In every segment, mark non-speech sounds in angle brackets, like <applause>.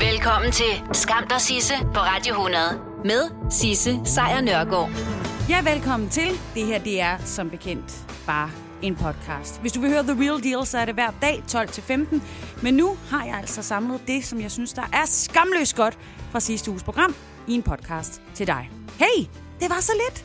Velkommen til Skam der Sisse på Radio 100 med Sisse Sejr Nørgaard. Ja, velkommen til. Det her, det er som bekendt bare en podcast. Hvis du vil høre The Real Deal, så er det hver dag 12-15. Men nu har jeg altså samlet det, som jeg synes, der er skamløst godt fra sidste uges program i en podcast til dig. Hey, det var så lidt.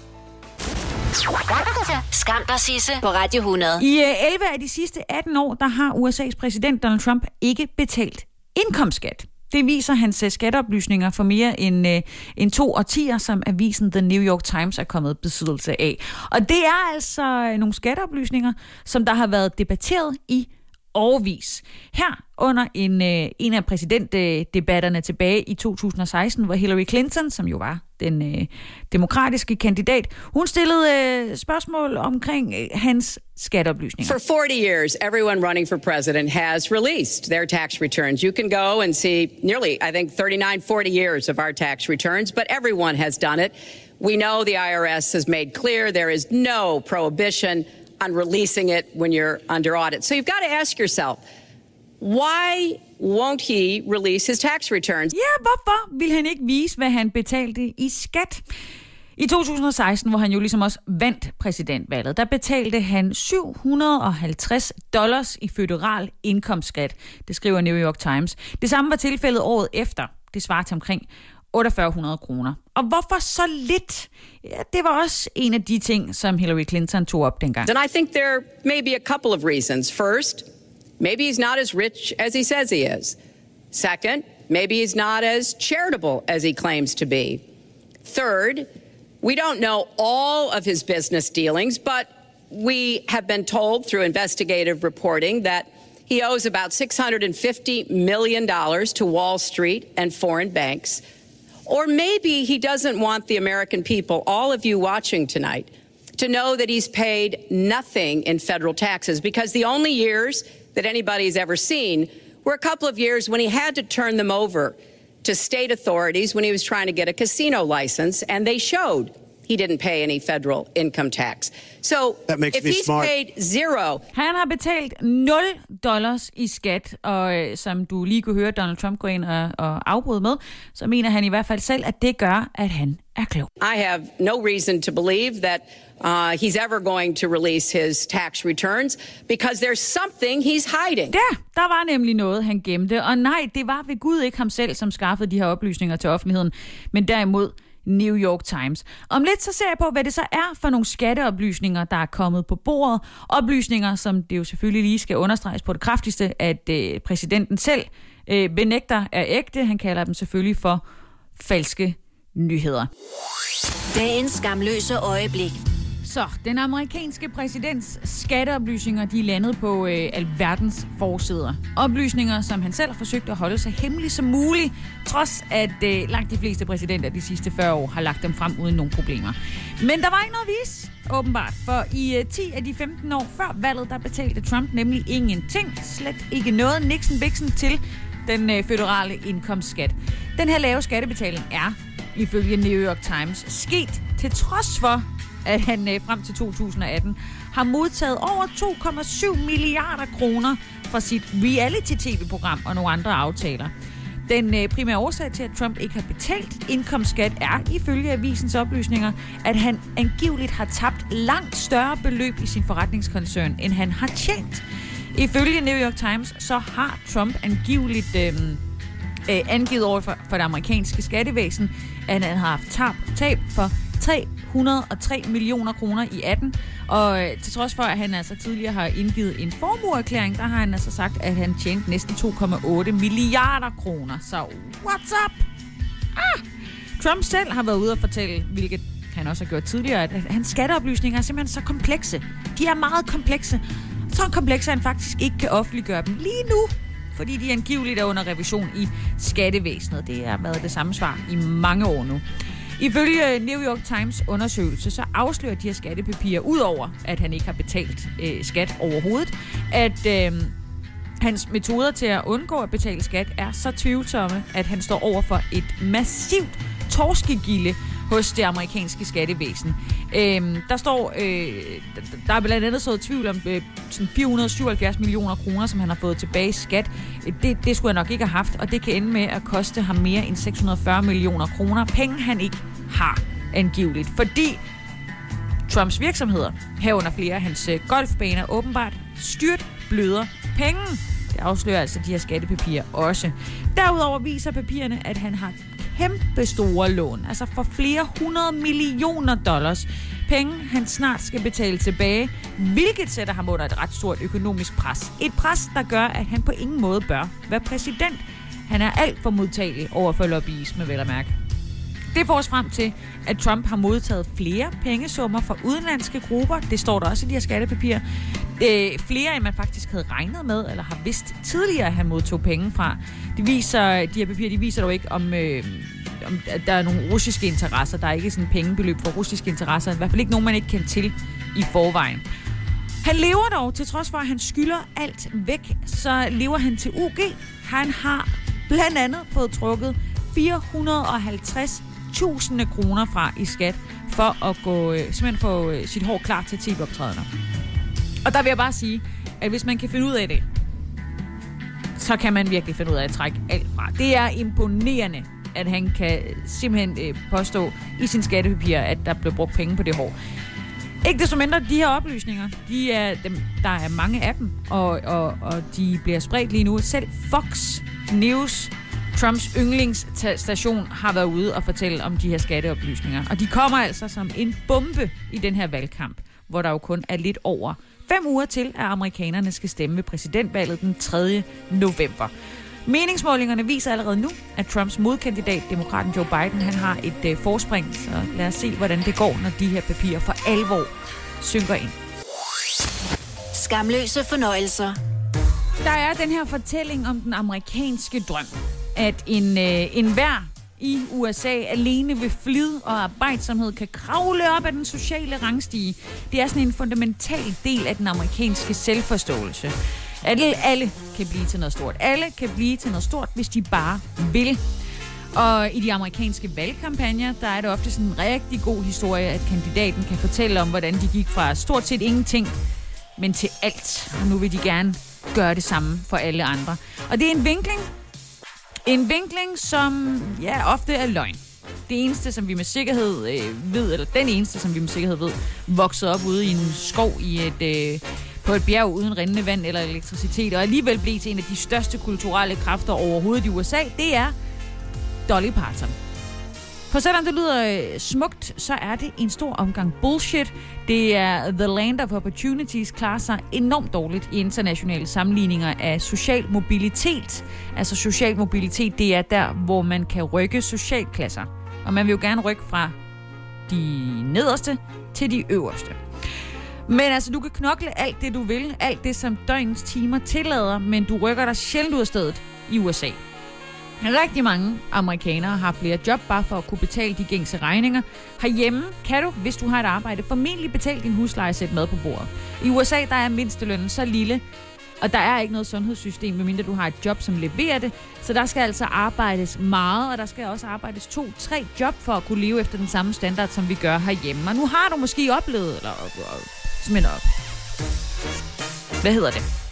Skam der Sisse på Radio 100. I øh, 11 af de sidste 18 år, der har USA's præsident Donald Trump ikke betalt indkomstskat. Det viser hans øh, skatteoplysninger for mere end, øh, end to årtier, som avisen The New York Times er kommet besiddelse af. Og det er altså øh, nogle skatteoplysninger, som der har været debatteret i årvis. Her under en, øh, en af præsidentdebatterne tilbage i 2016, hvor Hillary Clinton, som jo var den øh, demokratiske kandidat, hun stillede øh, spørgsmål omkring øh, hans. For 40 years, everyone running for president has released their tax returns. You can go and see nearly, I think, 39, 40 years of our tax returns, but everyone has done it. We know the IRS has made clear there is no prohibition on releasing it when you're under audit. So you've got to ask yourself, why won't he release his tax returns? Ja, hvorfor vil han ikke vise, hvad han betalte i skat? I 2016, hvor han jo ligesom også vandt præsidentvalget, der betalte han 750 dollars i føderal indkomstskat. Det skriver New York Times. Det samme var tilfældet året efter. Det svarer til omkring 4800 kroner. Og hvorfor så lidt? Ja, det var også en af de ting, som Hillary Clinton tog op dengang. And I think there may be a couple of reasons. First, maybe he's not as rich as he says he is. Second, maybe he's not as charitable as he claims to be. Third, we don't know all of his business dealings, but we have been told through investigative reporting that he owes about $650 million to Wall Street and foreign banks. Or maybe he doesn't want the American people, all of you watching tonight, to know that he's paid nothing in federal taxes because the only years that anybody's ever seen were a couple of years when he had to turn them over to state authorities when he was trying to get a casino license, and they showed he didn't pay any federal income tax. So That makes if me he's smart. paid zero, Han har betalt 0 dollars i skat, og øh, som du lige kunne høre Donald Trump gå ind og, og afbryde med, så mener han i hvert fald selv, at det gør, at han er klog. I have no reason to believe that uh, he's ever going to release his tax returns because there's something he's hiding. Der, der var nemlig noget, han gemte. Og nej, det var ved Gud ikke ham selv, som skaffede de her oplysninger til offentligheden, men derimod New York Times. Om lidt så ser jeg på, hvad det så er for nogle skatteoplysninger, der er kommet på bordet. Oplysninger, som det jo selvfølgelig lige skal understreges på det kraftigste, at øh, præsidenten selv øh, benægter er ægte. Han kalder dem selvfølgelig for falske nyheder. Dagens skamløse øjeblik. Så, den amerikanske præsidents skatteoplysninger, de er landet på øh, alverdens forsider. Oplysninger, som han selv har forsøgt at holde så hemmeligt som muligt, trods at øh, langt de fleste præsidenter de sidste 40 år har lagt dem frem uden nogen problemer. Men der var ikke noget vis, åbenbart, for i øh, 10 af de 15 år før valget, der betalte Trump nemlig ingenting, slet ikke noget, Nixon Bixen til den øh, føderale indkomstskat. Den her lave skattebetaling er, ifølge New York Times, sket til trods for, at han øh, frem til 2018 har modtaget over 2,7 milliarder kroner fra sit reality-tv-program og nogle andre aftaler. Den øh, primære årsag til, at Trump ikke har betalt indkomstskat, er ifølge avisens oplysninger, at han angiveligt har tabt langt større beløb i sin forretningskoncern, end han har tjent. Ifølge New York Times, så har Trump angiveligt øh, øh, angivet over for, for det amerikanske skattevæsen, at han har haft tab, tab for 303 millioner kroner i 18. Og øh, til trods for, at han altså tidligere har indgivet en formueerklæring, der har han altså sagt, at han tjente næsten 2,8 milliarder kroner. Så what's up? Ah! Trump selv har været ude og fortælle, hvilket han også har gjort tidligere, at hans skatteoplysninger er simpelthen så komplekse. De er meget komplekse. Så komplekse, at han faktisk ikke kan offentliggøre dem lige nu fordi de angiveligt er under revision i skattevæsenet. Det har været det samme svar i mange år nu. Ifølge New York Times undersøgelse, så afslører de her skattepapirer, udover at han ikke har betalt øh, skat overhovedet, at øh, hans metoder til at undgå at betale skat er så tvivlsomme, at han står over for et massivt torskegilde hos det amerikanske skattevæsen. Øhm, der står, øh, der er blandt andet så tvivl om øh, sådan 477 millioner kroner, som han har fået tilbage i skat. Det, det skulle han nok ikke have haft, og det kan ende med at koste ham mere end 640 millioner kroner. Penge han ikke har angiveligt, fordi Trumps virksomheder, herunder flere af hans øh, golfbaner, åbenbart styrt bløder penge. Det afslører altså de her skattepapirer også. Derudover viser papirerne, at han har kæmpe store lån, altså for flere hundrede millioner dollars. Penge, han snart skal betale tilbage, hvilket sætter ham under et ret stort økonomisk pres. Et pres, der gør, at han på ingen måde bør være præsident. Han er alt for modtagelig over for lobbyisme, vel at mærke. Det får os frem til, at Trump har modtaget flere pengesummer fra udenlandske grupper. Det står der også i de her skattepapirer. Øh, flere, end man faktisk havde regnet med, eller har vidst tidligere, at han modtog penge fra. De, viser, de her papirer de viser dog ikke, om, øh, om der er nogle russiske interesser. Der er ikke sådan pengebeløb for russiske interesser. I hvert fald ikke nogen, man ikke kendte til i forvejen. Han lever dog, til trods for, at han skylder alt væk, så lever han til UG. Han har blandt andet fået trukket 450.000 kroner fra i skat for at gå, øh, simpelthen få øh, sit hår klar til tv-optrædener. Og der vil jeg bare sige, at hvis man kan finde ud af det, så kan man virkelig finde ud af at trække alt fra. Det er imponerende, at han kan simpelthen øh, påstå i sin skattepapir, at der blev brugt penge på det hår. Ikke desto mindre, de her oplysninger, de er, dem, der er mange af dem, og, og, og de bliver spredt lige nu. Selv Fox News Trumps yndlingsstation har været ude og fortælle om de her skatteoplysninger. Og de kommer altså som en bombe i den her valgkamp, hvor der jo kun er lidt over fem uger til, at amerikanerne skal stemme ved præsidentvalget den 3. november. Meningsmålingerne viser allerede nu, at Trumps modkandidat, demokraten Joe Biden, han har et øh, forspring. Så lad os se, hvordan det går, når de her papirer for alvor synker ind. Skamløse fornøjelser. Der er den her fortælling om den amerikanske drøm at en, øh, en hver i USA alene ved flid og arbejdsomhed kan kravle op af den sociale rangstige. Det er sådan en fundamental del af den amerikanske selvforståelse. Alle, alle kan blive til noget stort. Alle kan blive til noget stort, hvis de bare vil. Og i de amerikanske valgkampagner, der er det ofte sådan en rigtig god historie, at kandidaten kan fortælle om, hvordan de gik fra stort set ingenting, men til alt. Og nu vil de gerne gøre det samme for alle andre. Og det er en vinkling, en vinkling, som ja, ofte er løgn. Det eneste, som vi med sikkerhed øh, ved, eller den eneste, som vi med sikkerhed ved, voksede op ude i en skov i et, øh, på et bjerg uden rindende vand eller elektricitet, og alligevel blev til en af de største kulturelle kræfter overhovedet i USA, det er Dolly Parton. For selvom det lyder øh, smukt, så er det en stor omgang bullshit. Det er The Land of Opportunities klarer sig enormt dårligt i internationale sammenligninger af social mobilitet. Altså social mobilitet, det er der, hvor man kan rykke socialklasser. Og man vil jo gerne rykke fra de nederste til de øverste. Men altså, du kan knokle alt det, du vil. Alt det, som døgnets timer tillader, men du rykker dig sjældent ud af stedet i USA. Rigtig mange amerikanere har flere job bare for at kunne betale de gængse regninger. Herhjemme kan du, hvis du har et arbejde, formentlig betale din husleje og sætte mad på bordet. I USA der er mindstelønnen så lille, og der er ikke noget sundhedssystem, medmindre du har et job, som leverer det. Så der skal altså arbejdes meget, og der skal også arbejdes to-tre job for at kunne leve efter den samme standard, som vi gør herhjemme. Og nu har du måske oplevet, eller simpelthen op. Hvad hedder det?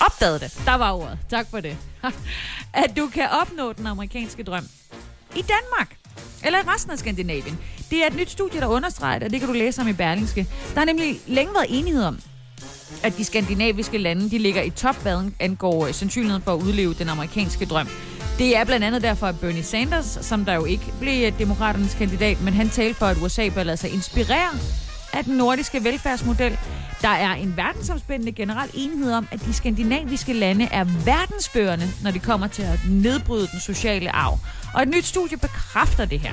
Opdagede det. Der var ordet. Tak for det. <laughs> at du kan opnå den amerikanske drøm i Danmark. Eller i resten af Skandinavien. Det er et nyt studie, der understreger det, og det kan du læse om i Berlingske. Der har nemlig længe været enighed om, at de skandinaviske lande de ligger i top, hvad angår sandsynligheden for at udleve den amerikanske drøm. Det er blandt andet derfor, at Bernie Sanders, som der jo ikke blev demokraternes kandidat, men han talte for, at USA bør lade sig inspirere af den nordiske velfærdsmodel. Der er en verdensomspændende generel enighed om, at de skandinaviske lande er verdensførende, når det kommer til at nedbryde den sociale arv. Og et nyt studie bekræfter det her.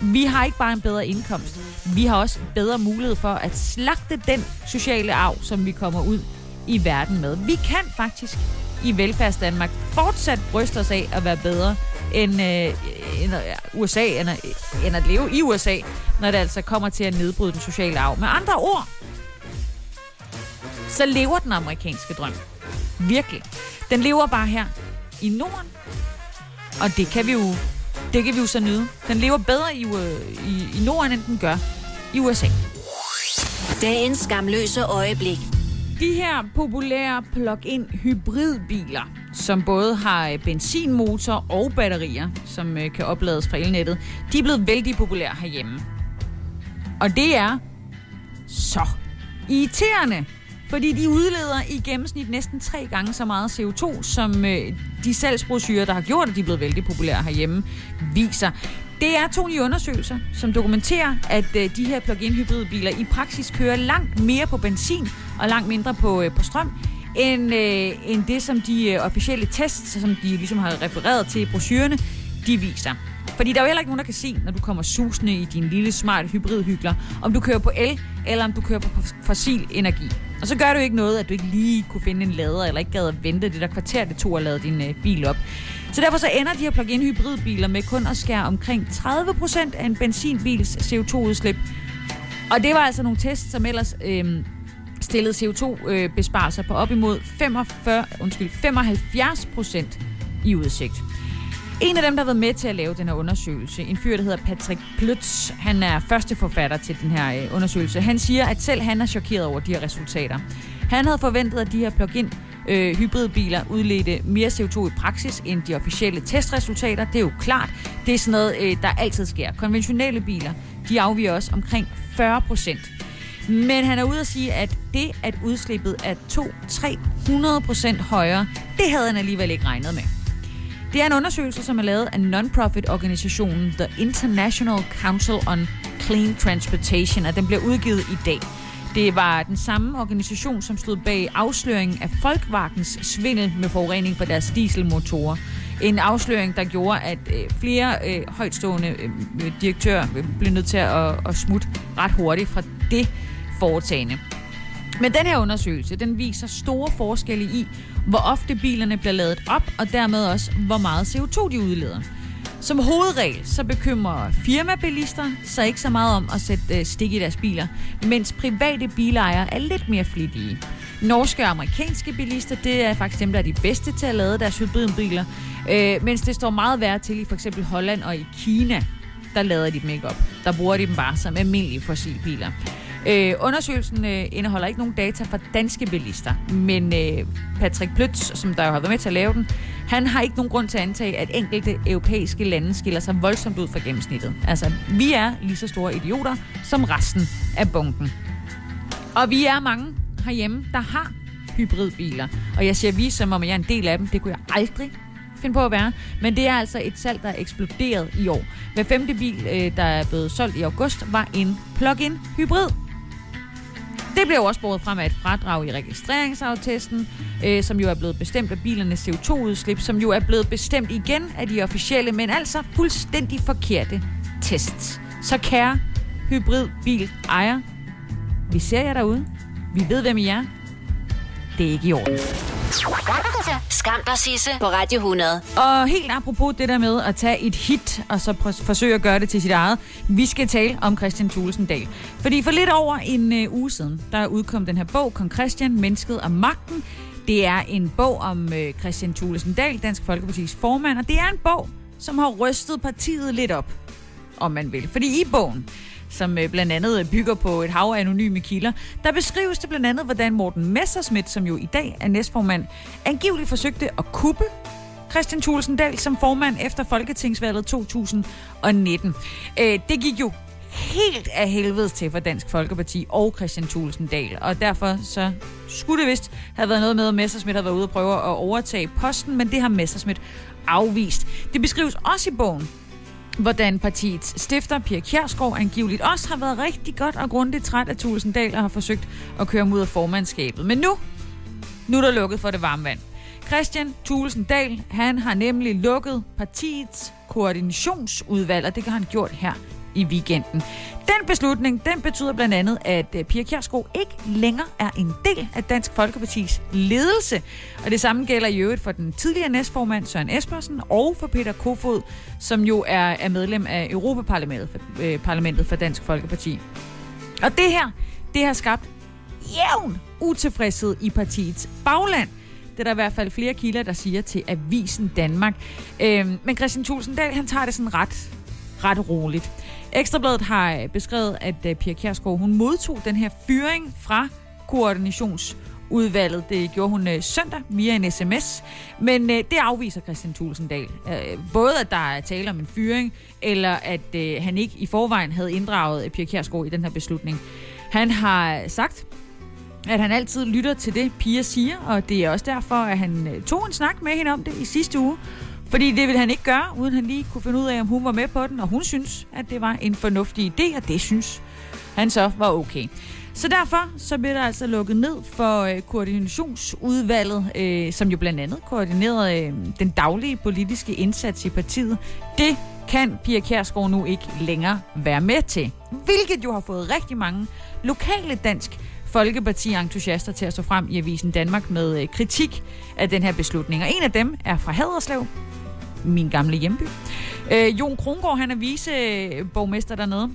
Vi har ikke bare en bedre indkomst, vi har også bedre mulighed for at slagte den sociale arv, som vi kommer ud i verden med. Vi kan faktisk i velfærdsdanmark fortsat bryste os af at være bedre end, øh, end USA, end, end at leve i USA, når det altså kommer til at nedbryde den sociale arv. Med andre ord, så lever den amerikanske drøm. Virkelig. Den lever bare her i Norden. Og det kan vi jo Det kan vi jo så nyde. Den lever bedre i, øh, i, i Norden, end den gør i USA. Dagens skamløse øjeblik. De her populære plug-in hybridbiler, som både har øh, benzinmotor og batterier, som øh, kan oplades fra elnettet, de er blevet vældig populære herhjemme. Og det er så irriterende, fordi de udleder i gennemsnit næsten tre gange så meget CO2, som øh, de salgsbrosyrer, der har gjort, at de er blevet vældig populære herhjemme, viser. Det er to nye undersøgelser, som dokumenterer, at øh, de her plug-in hybridbiler i praksis kører langt mere på benzin og langt mindre på, øh, på strøm, end, øh, end det, som de øh, officielle tests, som de ligesom har refereret til i brochurerne, de viser. Fordi der er jo heller ikke nogen, der kan se, når du kommer susende i din lille smart hybridhygler, om du kører på el, eller om du kører på fossil energi. Og så gør du ikke noget, at du ikke lige kunne finde en lader, eller ikke gad at vente det der kvarter, det tog at lade din øh, bil op. Så derfor så ender de her plug-in hybridbiler med kun at skære omkring 30% af en benzinbils CO2-udslip. Og det var altså nogle tests, som ellers øhm, øh, stillede CO2-besparelser på op imod 45, undskyld, 75% i udsigt. En af dem, der har været med til at lave den her undersøgelse, en fyr, der hedder Patrick Pløtz, han er første forfatter til den her øh, undersøgelse. Han siger, at selv han er chokeret over de her resultater. Han havde forventet, at de her plug-in øh, hybridbiler udledte mere CO2 i praksis end de officielle testresultater. Det er jo klart. Det er sådan noget, øh, der altid sker. Konventionelle biler, de afviger også omkring 40 procent. Men han er ude at sige, at det, at udslippet er 200-300 procent højere, det havde han alligevel ikke regnet med. Det er en undersøgelse, som er lavet af non-profit organisationen The International Council on Clean Transportation, og den bliver udgivet i dag. Det var den samme organisation, som stod bag afsløringen af Volkswagens svindel med forurening på deres dieselmotorer. En afsløring, der gjorde, at øh, flere øh, højtstående øh, øh direktører øh, blev nødt til at, at smutte ret hurtigt fra det foretagende. Men den her undersøgelse, den viser store forskelle i, hvor ofte bilerne bliver ladet op, og dermed også, hvor meget CO2 de udleder. Som hovedregel, så bekymrer firmabilister sig ikke så meget om at sætte øh, stik i deres biler, mens private bilejere er lidt mere flittige. Norske og amerikanske bilister, det er faktisk dem, der er de bedste til at lade deres hybridbiler, øh, mens det står meget værre til i for eksempel Holland og i Kina, der lader de dem ikke op. Der bruger de dem bare som almindelige fossilbiler. Øh, undersøgelsen øh, indeholder ikke nogen data fra danske bilister, men øh, Patrick Pløtz, som der jo har været med til at lave den, han har ikke nogen grund til at antage, at enkelte europæiske lande skiller sig voldsomt ud fra gennemsnittet. Altså, vi er lige så store idioter som resten af bunken. Og vi er mange herhjemme, der har hybridbiler. Og jeg siger vi, som om jeg er en del af dem. Det kunne jeg aldrig finde på at være. Men det er altså et salg, der er eksploderet i år. Hver femte bil, øh, der er blevet solgt i august, var en plug-in hybrid. Det blev også båret frem af et fradrag i registreringsaftesten, øh, som jo er blevet bestemt af bilernes CO2-udslip, som jo er blevet bestemt igen af de officielle, men altså fuldstændig forkerte tests. Så kære hybridbil ejer, vi ser jer derude. Vi ved, hvem I er. Det er ikke i orden. Skam dig, Sisse, på Radio 100. Og helt apropos det der med at tage et hit, og så forsøge at gøre det til sit eget. Vi skal tale om Christian Thulesen Dahl. Fordi for lidt over en uh, uge siden, der udkom den her bog, Kong Christian, Mennesket og Magten. Det er en bog om uh, Christian Thulesen Dahl, Dansk Folkeparti's formand, og det er en bog, som har rystet partiet lidt op, om man vil. Fordi i bogen, som øh, blandt andet bygger på et hav af anonyme kilder. Der beskrives det blandt andet, hvordan Morten Messerschmidt, som jo i dag er næstformand, angiveligt forsøgte at kuppe Christian Thulesen Dahl som formand efter Folketingsvalget 2019. Øh, det gik jo helt af helvedes til for Dansk Folkeparti og Christian Thulesen Dahl. Og derfor så skulle det vist have været noget med, at Messerschmidt havde været ude og prøve at overtage posten, men det har Messerschmidt afvist. Det beskrives også i bogen, hvordan partiets stifter, Pia Kjærsgaard, angiveligt også har været rigtig godt og grundigt træt af Tulsendal og har forsøgt at køre mod af formandskabet. Men nu, nu er der lukket for det varme vand. Christian Tulsendal, han har nemlig lukket partiets koordinationsudvalg, og det har han gjort her i weekenden. Den beslutning, den betyder blandt andet, at øh, Pia Kjærsgaard ikke længere er en del af Dansk Folkepartis ledelse. Og det samme gælder i øvrigt for den tidligere næstformand Søren Espersen og for Peter Kofod, som jo er, er medlem af Europaparlamentet for, øh, parlamentet for Dansk Folkeparti. Og det her, det har skabt jævn utilfredshed i partiets bagland. Det er der i hvert fald flere kilder, der siger til Avisen Danmark. Øh, men Christian Tulsendal, han tager det sådan ret, ret roligt. Ekstrabladet har øh, beskrevet, at øh, Pia Kjærsgaard, hun modtog den her fyring fra koordinationsudvalget. Det gjorde hun øh, søndag via en sms. Men det afviser Christian Tulsendal. Uh, både at der er tale om en fyring, eller at han ikke i forvejen havde inddraget Pia Kjærsgaard i den her beslutning. Han har sagt, at han altid lytter til det, Pia siger, og det er også derfor, at han tog en snak med hende om det i sidste uge. Fordi det ville han ikke gøre, uden han lige kunne finde ud af, om hun var med på den, og hun synes, at det var en fornuftig idé, og det synes han så var okay. Så derfor så bliver der altså lukket ned for øh, koordinationsudvalget, øh, som jo blandt andet koordinerede øh, den daglige politiske indsats i partiet. Det kan Pia Kjærsgaard nu ikke længere være med til. Hvilket jo har fået rigtig mange lokale dansk Folkeparti-entusiaster til at stå frem i Avisen Danmark med øh, kritik af den her beslutning. Og en af dem er fra Haderslev, min gamle hjemby. Øh, Jon Krongård, han er viceborgmester dernede.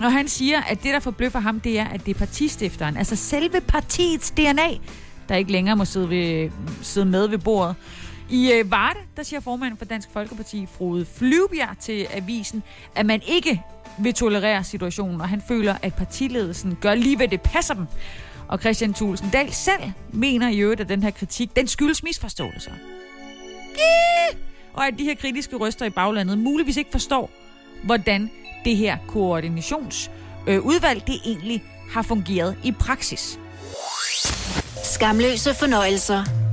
Og han siger, at det, der forbløffer ham, det er, at det er partistifteren, altså selve partiets DNA, der ikke længere må sidde, ved, sidde med ved bordet. I øh, Varde, der siger formanden for Dansk Folkeparti, Frode Flyvbjerg, til avisen, at man ikke vil tolerere situationen, og han føler, at partiledelsen gør lige, hvad det passer dem. Og Christian Thulesen Dahl selv mener i øvrigt, at den her kritik, den skyldes misforståelser. Og at de her kritiske røster i baglandet muligvis ikke forstår, hvordan det her koordinationsudvalg, det egentlig har fungeret i praksis. Skamløse fornøjelser.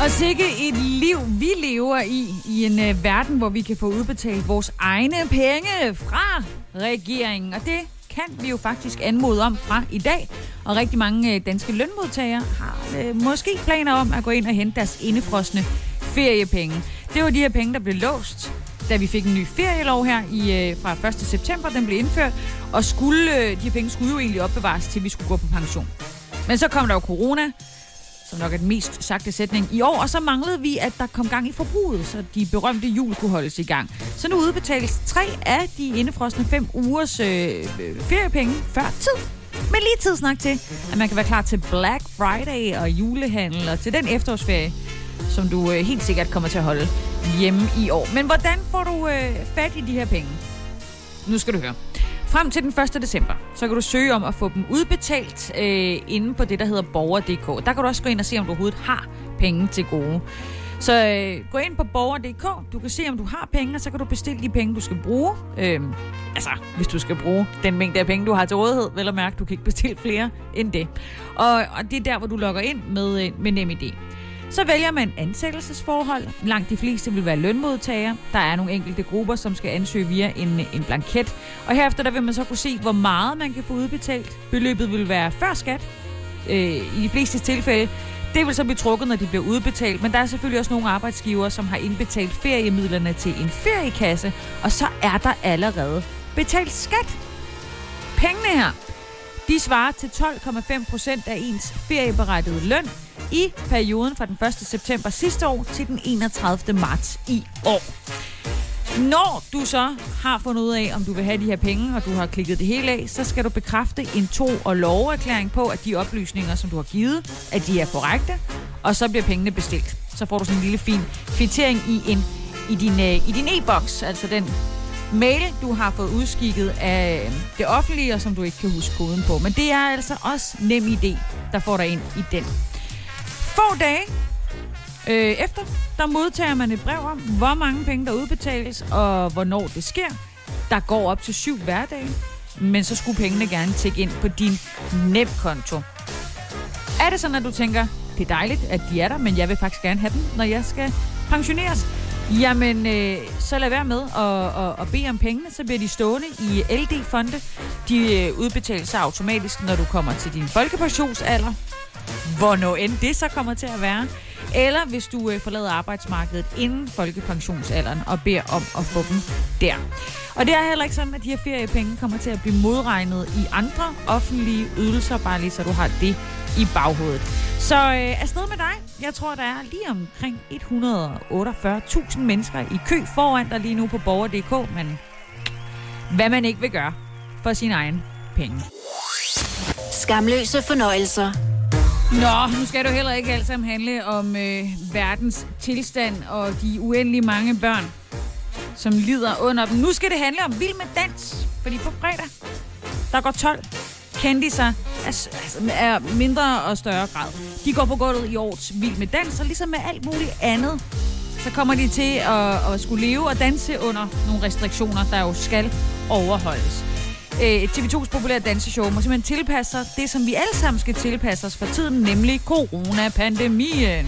Og sikke et liv, vi lever i, i en uh, verden, hvor vi kan få udbetalt vores egne penge fra regeringen. Og det kan vi jo faktisk anmode om fra i dag. Og rigtig mange uh, danske lønmodtagere har uh, måske planer om at gå ind og hente deres indefrosne feriepenge. Det var de her penge, der blev låst da vi fik en ny ferielov her i, fra 1. september. Den blev indført, og skulle, de her penge skulle jo egentlig opbevares, til vi skulle gå på pension. Men så kom der jo corona, som nok er den mest sagte sætning i år. Og så manglede vi, at der kom gang i forbruget, så de berømte jul kunne holdes i gang. Så nu udbetales tre af de indefrosne fem ugers øh, øh, feriepenge før tid. Men lige tidsnak til, at man kan være klar til Black Friday og julehandel og til den efterårsferie, som du øh, helt sikkert kommer til at holde hjemme i år. Men hvordan får du øh, fat i de her penge? Nu skal du høre. Frem til den 1. december, så kan du søge om at få dem udbetalt øh, inde på det, der hedder borger.dk. Der kan du også gå ind og se, om du overhovedet har penge til gode. Så øh, gå ind på borger.dk, du kan se, om du har penge, og så kan du bestille de penge, du skal bruge. Øh, altså, hvis du skal bruge den mængde af penge, du har til rådighed, vel at mærke, du kan ikke bestille flere end det. Og, og det er der, hvor du logger ind med, øh, med NemID. Så vælger man ansættelsesforhold. Langt de fleste vil være lønmodtagere. Der er nogle enkelte grupper, som skal ansøge via en, en blanket. Og herefter der vil man så kunne se, hvor meget man kan få udbetalt. Beløbet vil være før skat. Øh, I de fleste tilfælde. Det vil så blive trukket, når de bliver udbetalt. Men der er selvfølgelig også nogle arbejdsgiver, som har indbetalt feriemidlerne til en feriekasse. Og så er der allerede betalt skat. Pengene her, de svarer til 12,5 procent af ens ferieberettede løn i perioden fra den 1. september sidste år til den 31. marts i år. Når du så har fundet ud af, om du vil have de her penge, og du har klikket det hele af, så skal du bekræfte en to- og loverklæring på, at de oplysninger, som du har givet, at de er korrekte, og så bliver pengene bestilt. Så får du sådan en lille fin kvittering i, en, i din, øh, i din e-boks, altså den mail, du har fået udskikket af øh, det offentlige, og som du ikke kan huske koden på. Men det er altså også nem idé, der får dig ind i den. Få dage øh, efter, der modtager man et brev om, hvor mange penge der udbetales, og hvornår det sker. Der går op til syv hverdage, men så skulle pengene gerne tække ind på din nemkonto. Er det sådan, at du tænker, det er dejligt, at de er der, men jeg vil faktisk gerne have dem, når jeg skal pensioneres? Jamen, øh, så lad være med at, at, at bede om pengene, så bliver de stående i LD-fonde. De øh, udbetales sig automatisk, når du kommer til din folkepensionsalder. Hvornår end det så kommer til at være. Eller hvis du øh, forlader arbejdsmarkedet inden folkepensionsalderen og beder om at få dem der. Og det er heller ikke sådan, at de her feriepenge kommer til at blive modregnet i andre offentlige ydelser, bare lige så du har det i baghovedet. Så øh, afsted med dig. Jeg tror, der er lige omkring 148.000 mennesker i kø foran dig lige nu på borger.dk, men hvad man ikke vil gøre for sin egen penge. Skamløse fornøjelser. Nå, nu skal det heller ikke alt sammen handle om øh, verdens tilstand og de uendelige mange børn, som lider under dem. Nu skal det handle om Vild med Dans, fordi på fredag, der går 12 kendiser altså, er mindre og større grad. De går på gulvet i årets Vild med Dans, og ligesom med alt muligt andet, så kommer de til at, at skulle leve og danse under nogle restriktioner, der jo skal overholdes. Øh, TV2's populære danseshow må simpelthen tilpasse sig det, som vi alle sammen skal tilpasse os for tiden, nemlig coronapandemien.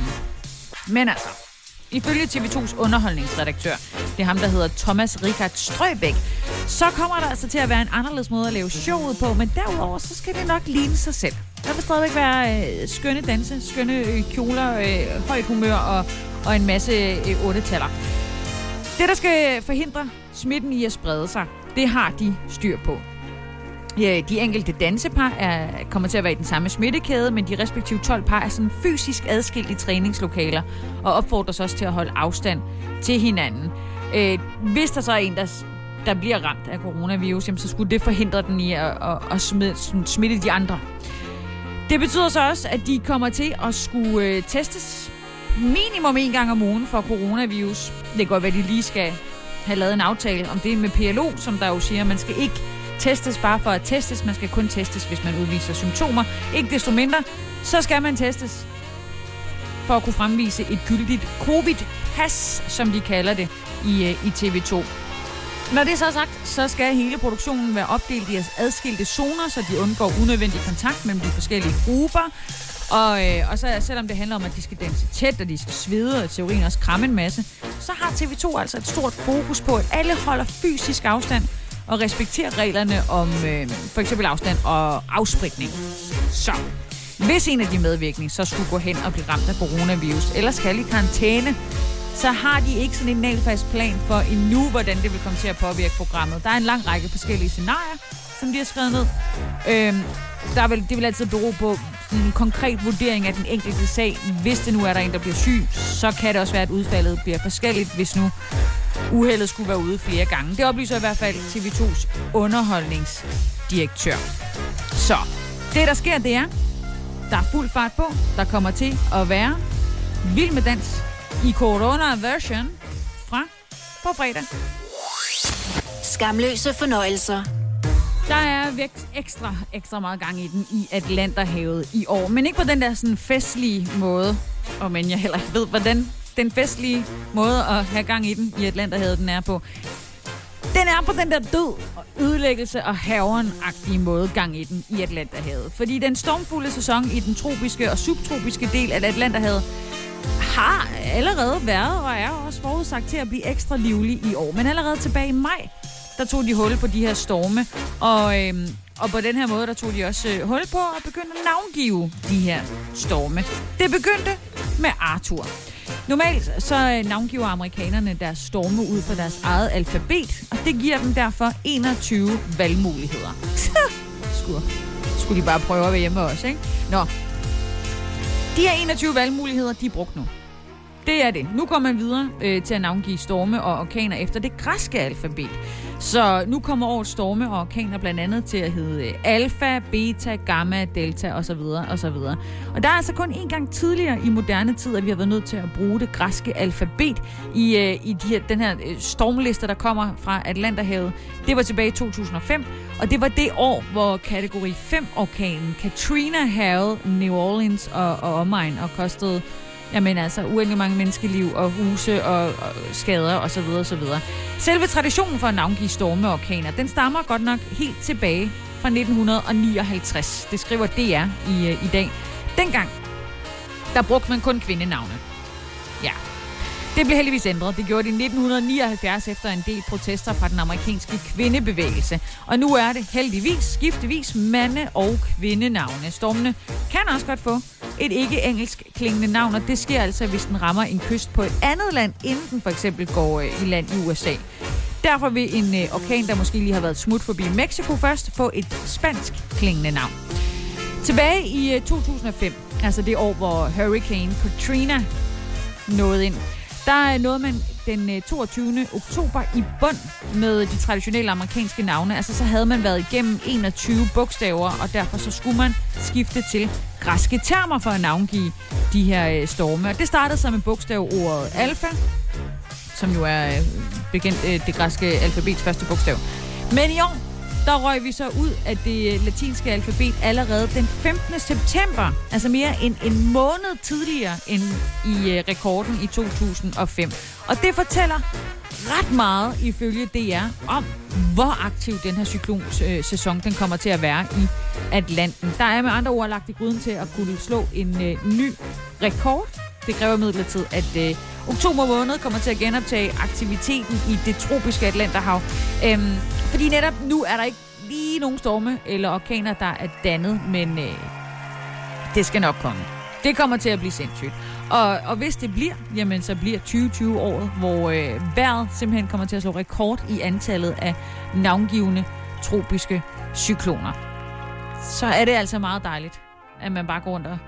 Men altså, ifølge TV2's underholdningsredaktør, det er ham, der hedder Thomas Richard Strøbæk, så kommer der altså til at være en anderledes måde at lave showet på, men derudover så skal det nok ligne sig selv. Der vil stadigvæk være øh, skønne danse, skønne øh, kjoler, øh, højt humør og, og en masse øh, ottetaller. Det, der skal forhindre smitten i at sprede sig, det har de styr på. Ja, de enkelte dansepar er, kommer til at være i den samme smittekæde, men de respektive 12 par er sådan fysisk adskilt i træningslokaler og opfordres også til at holde afstand til hinanden. Øh, hvis der så er en, der, der bliver ramt af coronavirus, jamen, så skulle det forhindre den i at, at, at smitte, smitte de andre. Det betyder så også, at de kommer til at skulle øh, testes minimum en gang om ugen for coronavirus. Det kan godt være, at de lige skal have lavet en aftale om det med PLO, som der jo siger, at man skal ikke testes bare for at testes. Man skal kun testes, hvis man udviser symptomer. Ikke desto mindre, så skal man testes for at kunne fremvise et gyldigt covid-pas, som de kalder det i, øh, i TV2. Når det er så sagt, så skal hele produktionen være opdelt i adskilte zoner, så de undgår unødvendig kontakt mellem de forskellige grupper. Og, øh, og så selvom det handler om, at de skal danse tæt, og de skal svede, og teorien også kramme en masse, så har TV2 altså et stort fokus på, at alle holder fysisk afstand, og respektere reglerne om øh, for eksempel afstand og afspritning. Så hvis en af de medvirkende så skulle gå hen og blive ramt af coronavirus, eller skal i karantæne, så har de ikke sådan en nalfast plan for endnu, hvordan det vil komme til at påvirke programmet. Der er en lang række forskellige scenarier, som de har skrevet ned. Øhm, der vil, det vil altid bero på en konkret vurdering af den enkelte sag. Hvis det nu er der en, der bliver syg, så kan det også være, at udfaldet bliver forskelligt, hvis nu uheldet skulle være ude flere gange. Det oplyser i hvert fald TV2's underholdningsdirektør. Så det, der sker, det er, der er fuld fart på. Der kommer til at være Vild med Dans i Corona-version fra på fredag. Skamløse fornøjelser. Der er vækst ekstra, ekstra meget gang i den i Atlanterhavet i år. Men ikke på den der sådan festlige måde. Og men jeg heller ikke ved, hvordan den festlige måde at have gang i den i Atlanterhavet, den er på. Den er på den der død, og ødelæggelse og haveren-agtige måde gang i den i Atlanterhavet. Fordi den stormfulde sæson i den tropiske og subtropiske del af Atlanterhavet har allerede været og er også forudsagt til at blive ekstra livlig i år. Men allerede tilbage i maj, der tog de hul på de her storme. Og, øhm, og på den her måde, der tog de også øh, hul på at begynde at navngive de her storme. Det begyndte med Arthur. Normalt så øh, navngiver amerikanerne deres storme ud fra deres eget alfabet, og det giver dem derfor 21 valgmuligheder. <laughs> skulle, skulle de bare prøve at være hjemme også, ikke? Nå. De her 21 valgmuligheder, de er brugt nu. Det er det. Nu kommer man videre øh, til at navngive storme og orkaner efter det græske alfabet. Så nu kommer årets storme og orkaner blandt andet til at hedde øh, alfa, beta, gamma, delta osv. osv. Og der er altså kun en gang tidligere i moderne tid, at vi har været nødt til at bruge det græske alfabet i, øh, i de her, den her øh, stormliste, der kommer fra Atlanterhavet. Det var tilbage i 2005, og det var det år, hvor kategori 5-orkanen Katrina havde New Orleans og, og omegn og kostede Jamen altså, uendelig mange menneskeliv og huse og, og skader osv. osv. Selve traditionen for at navngive storme og orkaner, den stammer godt nok helt tilbage fra 1959. Det skriver DR i, øh, i dag. Dengang, der brugte man kun kvindenavne. Ja, det blev heldigvis ændret. Det gjorde det i 1979 efter en del protester fra den amerikanske kvindebevægelse. Og nu er det heldigvis skiftevis mande- og kvindenavne. Stormene kan også godt få et ikke-engelsk klingende navn, og det sker altså, hvis den rammer en kyst på et andet land, inden den for eksempel går øh, i land i USA. Derfor vil en øh, orkan, der måske lige har været smut forbi Mexico først, få et spansk klingende navn. Tilbage i øh, 2005, altså det år, hvor Hurricane Katrina nåede ind, der nåede man den øh, 22. Oktober i bund med de traditionelle amerikanske navne. Altså så havde man været igennem 21 bogstaver, og derfor så skulle man skifte til græske termer for at navngive de her øh, storme. Og det startede så med bogstavordet alfa, som jo er øh, bekendt, øh, det græske alfabets første bogstav. Men i år, der røg vi så ud af det øh, latinske alfabet allerede den 15. september. Altså mere end en måned tidligere end i øh, rekorden i 2005. Og det fortæller ret meget ifølge DR om, hvor aktiv den her cyklonsæson øh, den kommer til at være i Atlanten. Der er med andre ord lagt i gryden til at kunne slå en ny rekord. Det kræver midlertid, at øh, oktober måned kommer til at genoptage aktiviteten i det tropiske Atlanterhav. Øhm, fordi netop nu er der ikke lige nogen storme eller orkaner, der er dannet, men øh, det skal nok komme. Det kommer til at blive sindssygt. Og, og hvis det bliver, jamen så bliver 2020 året, hvor øh, vejret simpelthen kommer til at slå rekord i antallet af navngivende tropiske cykloner. Så er det altså meget dejligt, at man bare går rundt og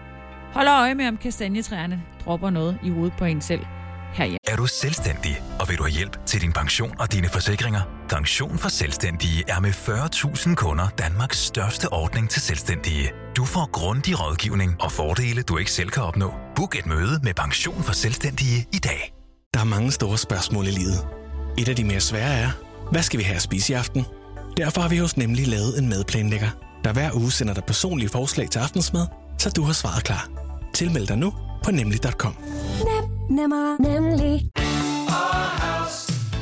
holder øje med, om kastanjetræerne dropper noget i hovedet på en selv herhjemme. Er du selvstændig, og vil du have hjælp til din pension og dine forsikringer? Pension for Selvstændige er med 40.000 kunder Danmarks største ordning til selvstændige. Du får grundig rådgivning og fordele, du ikke selv kan opnå. Book et møde med Pension for Selvstændige i dag. Der er mange store spørgsmål i livet. Et af de mere svære er, hvad skal vi have at spise i aften? Derfor har vi hos Nemlig lavet en madplanlægger, der hver uge sender dig personlige forslag til aftensmad, så du har svaret klar. Tilmeld dig nu på nemlig.com. Nem nemmer, nemlig.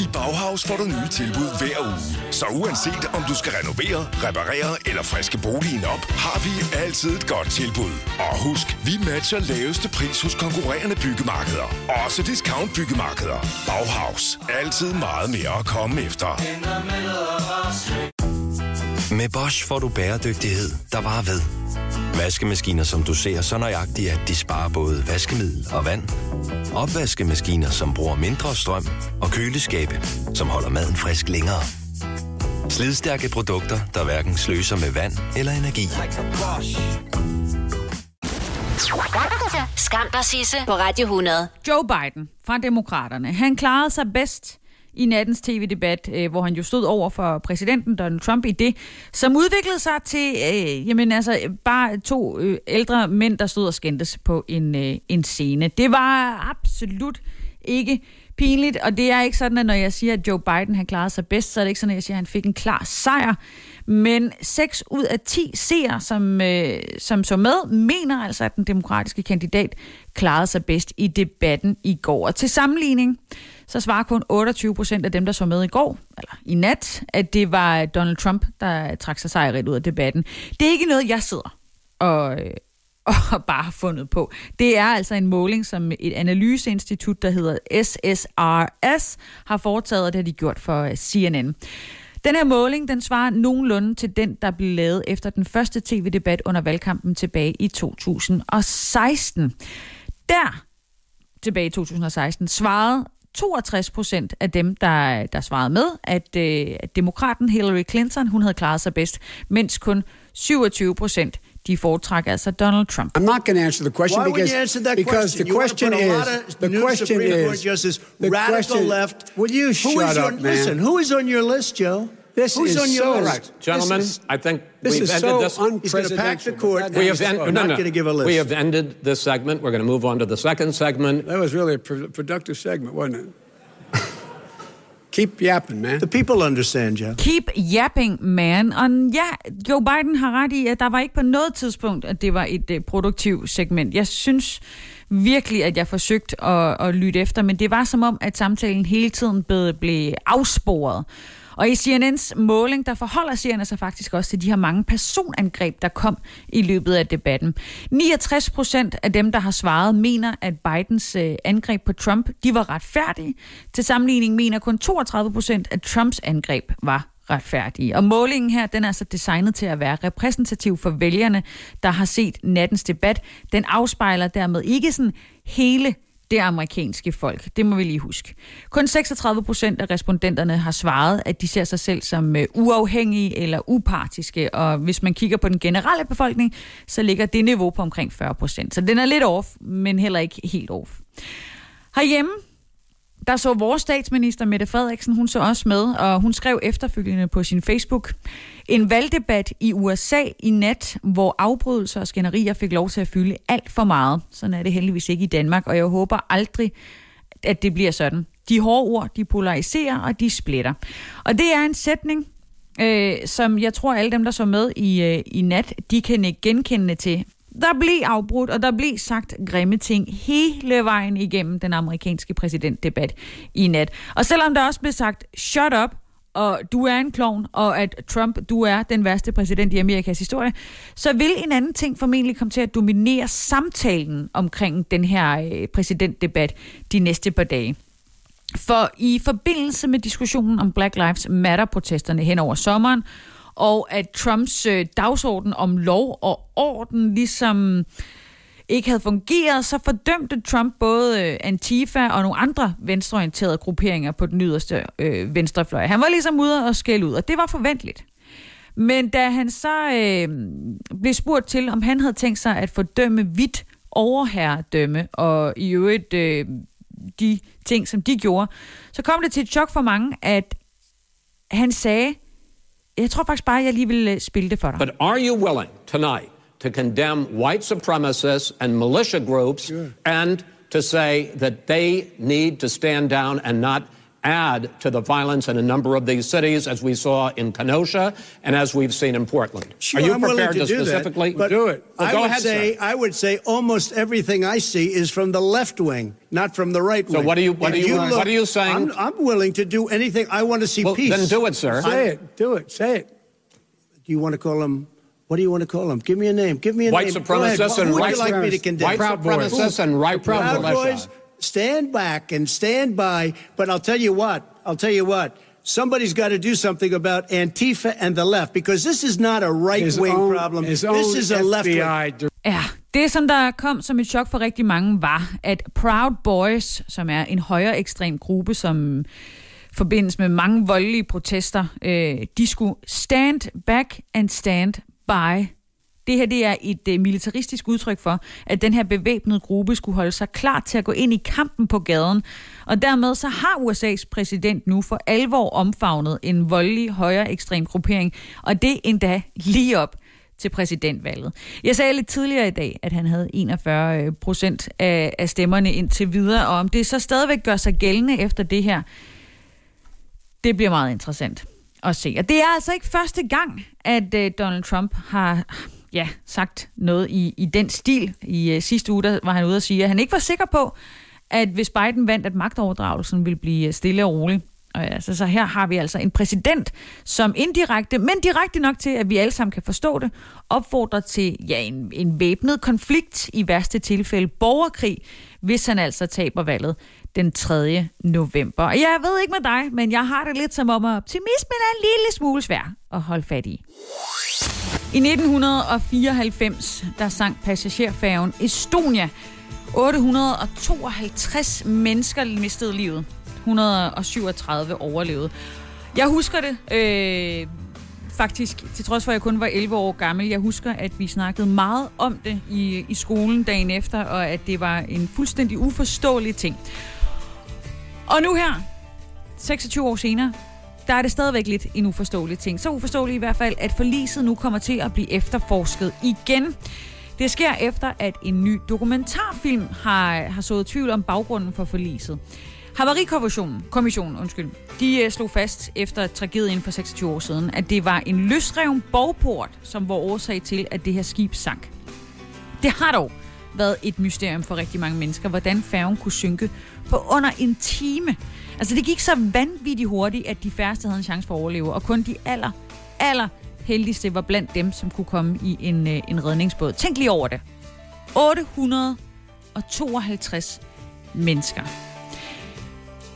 I Bauhaus får du nye tilbud hver uge. Så uanset om du skal renovere, reparere eller friske boligen op, har vi altid et godt tilbud. Og husk, vi matcher laveste pris hos konkurrerende byggemarkeder. Også discount byggemarkeder. Bauhaus. Altid meget mere at komme efter. Med Bosch får du bæredygtighed, der varer ved. Vaskemaskiner, som du ser så nøjagtigt, at de sparer både vaskemiddel og vand. Opvaskemaskiner, som bruger mindre strøm. Og køleskabe, som holder maden frisk længere. Slidstærke produkter, der hverken sløser med vand eller energi. Skam dig, Sisse, på Radio 100. Joe Biden fra Demokraterne, han klarede sig bedst i nattens tv-debat, øh, hvor han jo stod over for præsidenten Donald Trump i det, som udviklede sig til øh, jamen, altså, bare to øh, ældre mænd, der stod og skændtes på en, øh, en scene. Det var absolut ikke pinligt, og det er ikke sådan, at når jeg siger, at Joe Biden han klarede sig bedst, så er det ikke sådan, at jeg siger, at han fik en klar sejr. Men 6 ud af 10 seere, som, øh, som så med, mener altså, at den demokratiske kandidat klarede sig bedst i debatten i går. Og til sammenligning, så svarer kun 28 procent af dem, der så med i går, eller i nat, at det var Donald Trump, der trak sig sejrigt ud af debatten. Det er ikke noget, jeg sidder og, øh, <laughs> og bare har fundet på. Det er altså en måling, som et analyseinstitut, der hedder SSRS, har foretaget, og det har de gjort for øh, CNN. Den her måling, den svarer nogenlunde til den, der blev lavet efter den første tv-debat under valgkampen tilbage i 2016. Der, tilbage i 2016, svarede 62 procent af dem, der, der svarede med, at, øh, at demokraten Hillary Clinton hun havde klaret sig bedst, mens kun 27 procent de foretrækker altså Donald Trump. I'm not going to answer the question Why because, you answer that because question? the question is the question Supreme is Court Justice, the radical question, left. Will you who shut is up, on, man? Listen, who is on your list, Joe? This Who's is on your so, list? Right. Gentlemen, is, I think this we've is ended so this. He's going to pack the court. We have, en- not no, no. gonna give a list. we have ended this segment. We're going to move on to the second segment. That was really a pro- productive segment, wasn't it? <laughs> Keep yapping, man. The people understand, Joe. Keep yapping, man. Og ja, Joe Biden har ret i, at der var ikke på noget tidspunkt, at det var et uh, produktivt segment. Jeg synes virkelig, at jeg forsøgte at, at lytte efter, men det var som om, at samtalen hele tiden blev, blev afsporet. Og i CNN's måling, der forholder seerne sig faktisk også til de her mange personangreb, der kom i løbet af debatten. 69 procent af dem, der har svaret, mener, at Bidens øh, angreb på Trump, de var retfærdige. Til sammenligning mener kun 32 procent, at Trumps angreb var retfærdige. Og målingen her, den er altså designet til at være repræsentativ for vælgerne, der har set nattens debat. Den afspejler dermed ikke sådan hele det amerikanske folk. Det må vi lige huske. Kun 36 procent af respondenterne har svaret, at de ser sig selv som øh, uafhængige eller upartiske, og hvis man kigger på den generelle befolkning, så ligger det niveau på omkring 40 procent. Så den er lidt off, men heller ikke helt off. Herhjemme, der så vores statsminister Mette Frederiksen, hun så også med, og hun skrev efterfølgende på sin Facebook, en valgdebat i USA i nat, hvor afbrydelser og skænderier fik lov til at fylde alt for meget. Sådan er det heldigvis ikke i Danmark, og jeg håber aldrig, at det bliver sådan. De hårde ord, de polariserer, og de splitter. Og det er en sætning, øh, som jeg tror alle dem, der så med i, øh, i nat, de kan ikke genkende til. Der blev afbrudt, og der blev sagt grimme ting hele vejen igennem den amerikanske præsidentdebat i nat. Og selvom der også blev sagt, shut up, og du er en klovn, og at Trump, du er den værste præsident i Amerikas historie, så vil en anden ting formentlig komme til at dominere samtalen omkring den her øh, præsidentdebat de næste par dage. For i forbindelse med diskussionen om Black Lives Matter-protesterne hen over sommeren, og at Trumps øh, dagsorden om lov og orden ligesom ikke havde fungeret, så fordømte Trump både øh, Antifa og nogle andre venstreorienterede grupperinger på den yderste øh, venstrefløj. Han var ligesom ude og skælde ud, og det var forventeligt. Men da han så øh, blev spurgt til, om han havde tænkt sig at fordømme hvidt overherredømme, og i øvrigt øh, de ting, som de gjorde, så kom det til et chok for mange, at han sagde, jeg tror faktisk bare, jeg lige vil øh, spille det for dig. But are you willing tonight to condemn white supremacists and militia groups sure. and to say that they need to stand down and not add to the violence in a number of these cities, as we saw in Kenosha and as we've seen in Portland. Sure, Are you I'm prepared willing to, to do specifically that, but do it? Well, I go would ahead, say sir. I would say almost everything I see is from the left wing, not from the right So wing. what are you- what are you- what are you saying? I'm, I'm willing to do anything. I want to see Well, peace. then do it, sir. Say it. Do it. Say it. Do you want to call him? What do you want to call him? Give me a name. Give me a White name. Go ahead. supremacists Who and would white you like me to supremacists. condemn? White Proud Boys. and right Proud militia. Boys, stand back and stand by. But I'll tell you what. I'll tell you what. Somebody's got to do something about Antifa and the left because this is not a right-wing own, problem. his This is a left-wing. Ja, det som der kom som et chok for rigtig mange var, at Proud Boys, som er en højere ekstrem gruppe, som forbindes med mange voldelige protester, øh, de skulle stand back and stand by. Det her det er et øh, militaristisk udtryk for, at den her bevæbnede gruppe skulle holde sig klar til at gå ind i kampen på gaden. Og dermed så har USA's præsident nu for alvor omfavnet en voldelig højere ekstrem gruppering, og det endda lige op til præsidentvalget. Jeg sagde lidt tidligere i dag, at han havde 41 procent af, af stemmerne indtil videre, og om det så stadigvæk gør sig gældende efter det her, det bliver meget interessant at se. Og det er altså ikke første gang, at uh, Donald Trump har ja, sagt noget i, i den stil. I uh, sidste uge der var han ude at sige, at han ikke var sikker på, at hvis Biden vandt, at magtoverdragelsen ville blive øh, stille og rolig. Og øh, altså, så her har vi altså en præsident, som indirekte, men direkte nok til, at vi alle sammen kan forstå det, opfordrer til ja, en, en væbnet konflikt, i værste tilfælde borgerkrig, hvis han altså taber valget den 3. november. Og jeg ved ikke med dig, men jeg har det lidt som om, at optimismen er en lille smule svær at holde fat i. I 1994, der sank passagerfærgen Estonia. 852 mennesker mistede livet. 137 overlevede. Jeg husker det øh, faktisk, til trods for at jeg kun var 11 år gammel. Jeg husker, at vi snakkede meget om det i, i skolen dagen efter, og at det var en fuldstændig uforståelig ting. Og nu her, 26 år senere, der er det stadigvæk lidt en uforståelig ting. Så uforståelig i hvert fald, at forliset nu kommer til at blive efterforsket igen. Det sker efter, at en ny dokumentarfilm har, har sået tvivl om baggrunden for forliset. Havarikommissionen, kommissionen, undskyld, de øh, slog fast efter tragedien for 26 år siden, at det var en løsreven borgport, som var årsag til, at det her skib sank. Det har dog været et mysterium for rigtig mange mennesker, hvordan færgen kunne synke på under en time. Altså det gik så vanvittigt hurtigt, at de færreste havde en chance for at overleve, og kun de aller, aller heldigste var blandt dem, som kunne komme i en, øh, en redningsbåd. Tænk lige over det. 852 mennesker.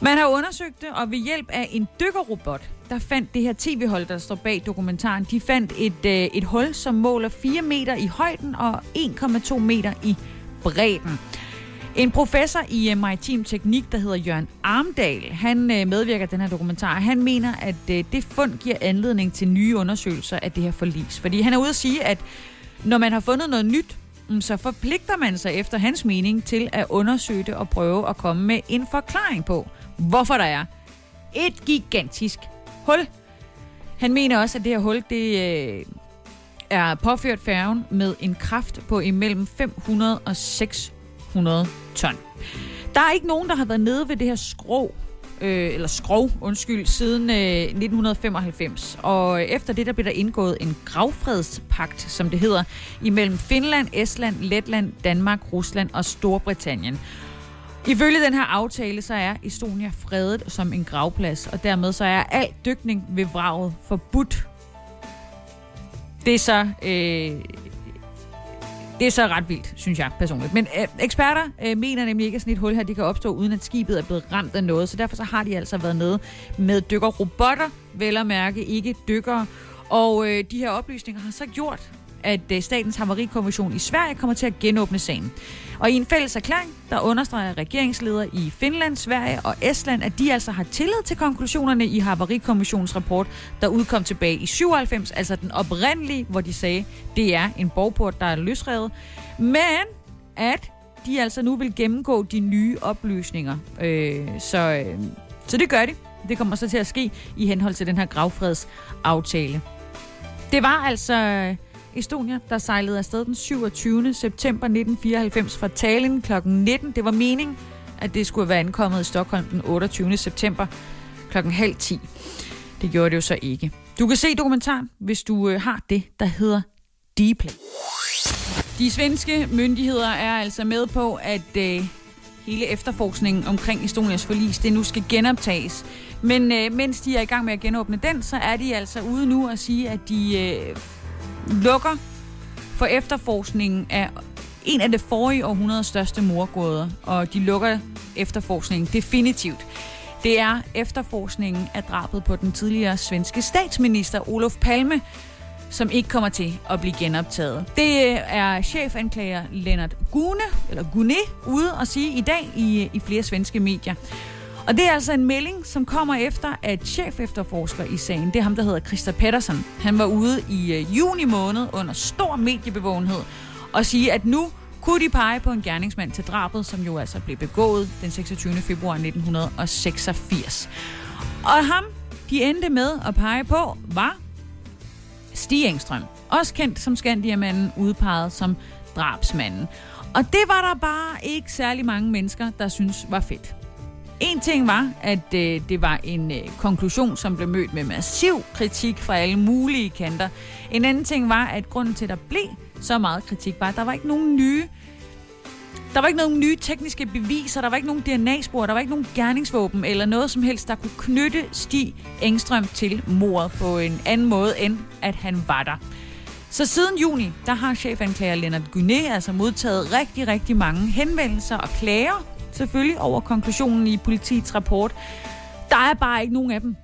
Man har undersøgt det, og ved hjælp af en dykkerrobot, der fandt det her tv-hold, der står bag dokumentaren, de fandt et, øh, et hul, som måler 4 meter i højden og 1,2 meter i bredden. En professor i øh, maritim teknik, der hedder Jørgen Armdal, han øh, medvirker den her dokumentar. Han mener, at øh, det fund giver anledning til nye undersøgelser af det her forlis. Fordi han er ude at sige, at når man har fundet noget nyt, mm, så forpligter man sig efter hans mening til at undersøge det og prøve at komme med en forklaring på, hvorfor der er et gigantisk hul. Han mener også, at det her hul, det øh, er påført færgen med en kraft på imellem 500 og 600 ton. Der er ikke nogen, der har været nede ved det her skrå, øh, eller skrov, undskyld, siden øh, 1995. Og efter det, der blev der indgået en gravfredspagt, som det hedder, imellem Finland, Estland, Letland, Danmark, Rusland og Storbritannien. Ifølge den her aftale, så er Estonia fredet som en gravplads, og dermed så er al dykning ved vraget forbudt. Det er så øh, det er så ret vildt, synes jeg personligt. Men øh, eksperter øh, mener nemlig ikke, at sådan et hul her de kan opstå, uden at skibet er blevet ramt af noget. Så derfor så har de altså været nede med dykkerrobotter, vel at mærke, ikke dykkere. Og øh, de her oplysninger har så gjort, at øh, Statens Havarikommission i Sverige kommer til at genåbne sagen. Og i en fælles erklæring, der understreger regeringsledere i Finland, Sverige og Estland, at de altså har tillid til konklusionerne i Havarikommissionens rapport, der udkom tilbage i 97, altså den oprindelige, hvor de sagde, det er en borgport, der er løsrevet. Men at de altså nu vil gennemgå de nye oplysninger. Øh, så, øh, så det gør de. Det kommer så til at ske i henhold til den her gravfredsaftale. Det var altså øh, Estonia, der sejlede afsted den 27. september 1994 fra Tallinn kl. 19. Det var meningen, at det skulle være ankommet i Stockholm den 28. september kl. halv 10. Det gjorde det jo så ikke. Du kan se dokumentaren, hvis du øh, har det, der hedder Dplay. De svenske myndigheder er altså med på, at øh, hele efterforskningen omkring Estonias forlis, det nu skal genoptages. Men øh, mens de er i gang med at genåbne den, så er de altså ude nu og sige, at de øh, lukker for efterforskningen af en af det forrige århundredes største morgåder, og de lukker efterforskningen definitivt. Det er efterforskningen af drabet på den tidligere svenske statsminister Olof Palme, som ikke kommer til at blive genoptaget. Det øh, er chefanklager Lennart Gune, eller Gune, ude at sige i dag i, i flere svenske medier. Og det er altså en melding, som kommer efter, at chef efterforsker i sagen, det er ham, der hedder Christa Pettersson. Han var ude i øh, juni måned under stor mediebevågenhed og sige, at nu kunne de pege på en gerningsmand til drabet, som jo altså blev begået den 26. februar 1986. Og ham, de endte med at pege på, var Stig Engstrøm. Også kendt som Skandiamanden, udpeget som drabsmanden. Og det var der bare ikke særlig mange mennesker, der synes var fedt. En ting var, at øh, det var en øh, konklusion, som blev mødt med massiv kritik fra alle mulige kanter. En anden ting var, at grunden til, at der blev så meget kritik, var, at der var ikke nogen nye der var ikke nogen nye tekniske beviser, der var ikke nogen DNA-spor, der var ikke nogen gerningsvåben eller noget som helst, der kunne knytte Stig Engstrøm til mordet på en anden måde, end at han var der. Så siden juni, der har chefanklager Lennart Guné altså modtaget rigtig, rigtig mange henvendelser og klager selvfølgelig over konklusionen i politiets rapport. Der er bare ikke nogen af dem,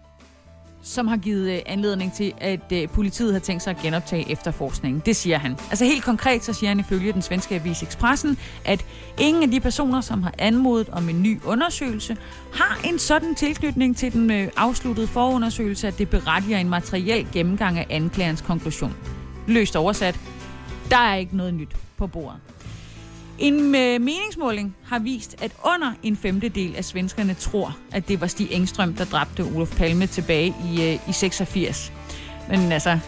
som har givet øh, anledning til, at øh, politiet har tænkt sig at genoptage efterforskningen. Det siger han. Altså helt konkret, så siger han ifølge den svenske avis Expressen, at ingen af de personer, som har anmodet om en ny undersøgelse, har en sådan tilknytning til den øh, afsluttede forundersøgelse, at det berettiger en materiel gennemgang af anklagerens konklusion. Løst oversat, der er ikke noget nyt på bordet. En øh, meningsmåling har vist, at under en femtedel af svenskerne tror, at det var Stig Engstrøm, der dræbte Olof Palme tilbage i, øh, i 86. Men altså,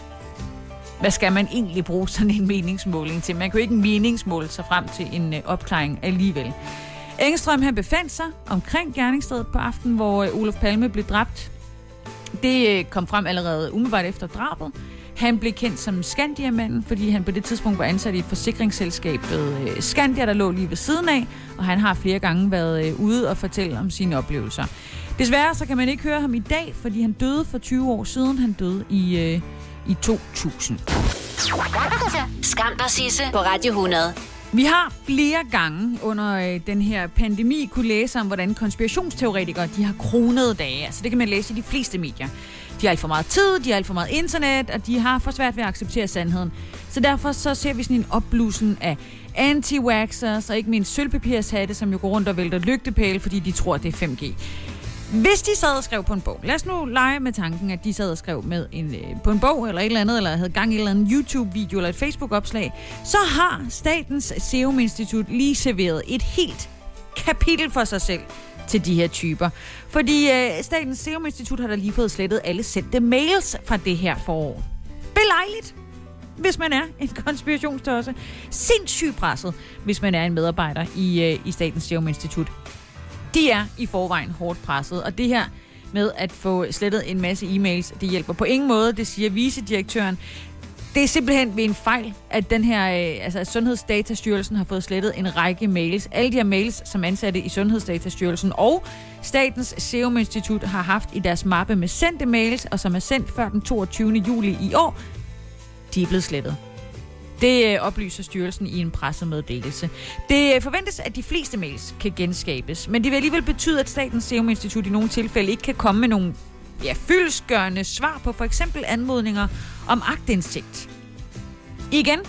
hvad skal man egentlig bruge sådan en meningsmåling til? Man kan jo ikke meningsmåle sig frem til en øh, opklaring alligevel. Engstrøm han befandt sig omkring gerningsstedet på aftenen, hvor Olof Palme blev dræbt. Det kom frem allerede umiddelbart efter drabet. Han blev kendt som Skandiamanden, fordi han på det tidspunkt var ansat i et forsikringsselskab ved øh, Skandia, der lå lige ved siden af, og han har flere gange været øh, ude og fortælle om sine oplevelser. Desværre så kan man ikke høre ham i dag, fordi han døde for 20 år siden. Han døde i, øh, i 2000. Skam dig, Sisse, på Radio 100. Vi har flere gange under øh, den her pandemi kunne læse om, hvordan konspirationsteoretikere de har kronede dage. Altså det kan man læse i de fleste medier. De har alt for meget tid, de har alt for meget internet, og de har for svært ved at acceptere sandheden. Så derfor så ser vi sådan en opblussen af anti-waxers og ikke mindst sølvpapirshatte, som jo går rundt og vælter lygtepæle, fordi de tror, det er 5G. Hvis de sad og skrev på en bog, lad os nu lege med tanken, at de sad og skrev med en, øh, på en bog eller et eller andet, eller havde gang i et eller andet YouTube-video eller et Facebook-opslag, så har Statens Serum Institut lige serveret et helt kapitel for sig selv til de her typer. Fordi øh, Statens Serum Institut har da lige fået slettet alle sendte mails fra det her forår. Belejligt, hvis man er en <laughs> konspirationstørse. Sindssygt presset, hvis man er en medarbejder i, øh, i Statens Serum Institut. De er i forvejen hårdt presset, og det her med at få slettet en masse e-mails, det hjælper på ingen måde, det siger vicedirektøren. Det er simpelthen ved en fejl, at den her, øh, altså at Sundhedsdatastyrelsen har fået slettet en række mails. Alle de her mails, som ansatte i Sundhedsdatastyrelsen og Statens Serum Institut har haft i deres mappe med sendte mails, og som er sendt før den 22. juli i år, de er blevet slettet. Det øh, oplyser styrelsen i en pressemeddelelse. Det øh, forventes, at de fleste mails kan genskabes, men det vil alligevel betyde, at Statens Serum Institut i nogle tilfælde ikke kan komme med nogle ja, fyldesgørende svar på for eksempel anmodninger om agtindsigt. Igen,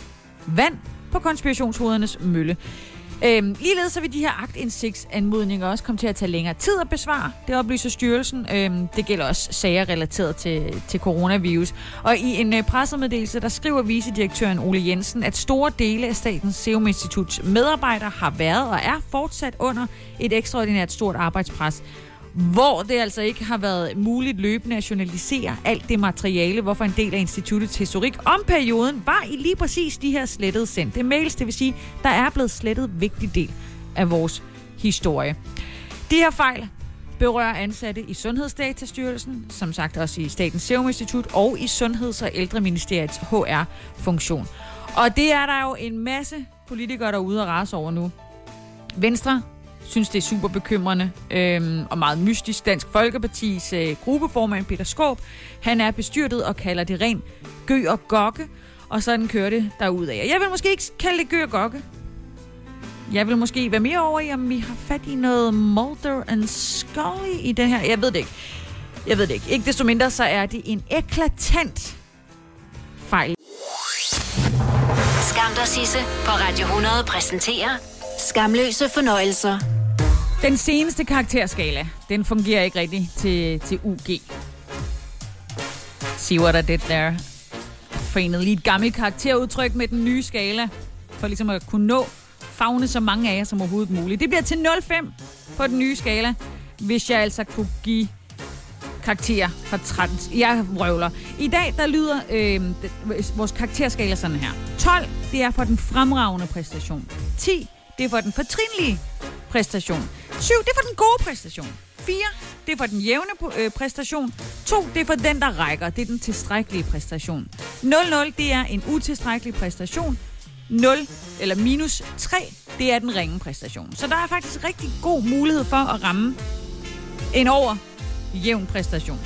vand på konspirationshodernes mølle. Øhm, ligeledes så vil de her agtindsigtsanmodninger også komme til at tage længere tid at besvare. Det oplyser styrelsen. Øhm, det gælder også sager relateret til, til coronavirus. Og i en øh, pressemeddelelse, der skriver vicedirektøren Ole Jensen, at store dele af Statens Serum Instituts medarbejdere har været og er fortsat under et ekstraordinært stort arbejdspres hvor det altså ikke har været muligt løbende at journalisere alt det materiale, hvorfor en del af instituttets historik om perioden var i lige præcis de her slettede sendte mails. Det vil sige, der er blevet slettet vigtig del af vores historie. De her fejl berører ansatte i Sundhedsdatastyrelsen, som sagt også i Statens Serum Institut og i Sundheds- og Ældreministeriets HR-funktion. Og det er der jo en masse politikere, derude og rase over nu. Venstre synes, det er super bekymrende øhm, og meget mystisk. Dansk Folkepartis øh, gruppeformand Peter Skåb, han er bestyrtet og kalder det ren gø og gokke, og sådan kører det derudad. Jeg vil måske ikke kalde det gø og gokke. Jeg vil måske være mere over i, om vi har fat i noget Mulder and Scully i det her. Jeg ved det ikke. Jeg ved det ikke. Ikke desto mindre, så er det en eklatant fejl. Skam dig, Sisse, på Radio 100 præsenterer Skamløse fornøjelser. Den seneste karakterskala, den fungerer ikke rigtigt til, til UG. See what I did there. Forenet lige et gammelt karakterudtryk med den nye skala, for ligesom at kunne nå fagne så mange af jer som overhovedet muligt. Det bliver til 0,5 på den nye skala, hvis jeg altså kunne give karakterer fra 13. Jeg røvler. I dag, der lyder øh, vores karakterskala sådan her. 12, det er for den fremragende præstation. 10, det er for den fortrinlige præstation. 7, det er for den gode præstation. 4, det er for den jævne øh, præstation. 2, det er for den, der rækker. Det er den tilstrækkelige præstation. 0, 0, det er en utilstrækkelig præstation. 0 eller minus 3, det er den ringe præstation. Så der er faktisk rigtig god mulighed for at ramme en over jævn præstation.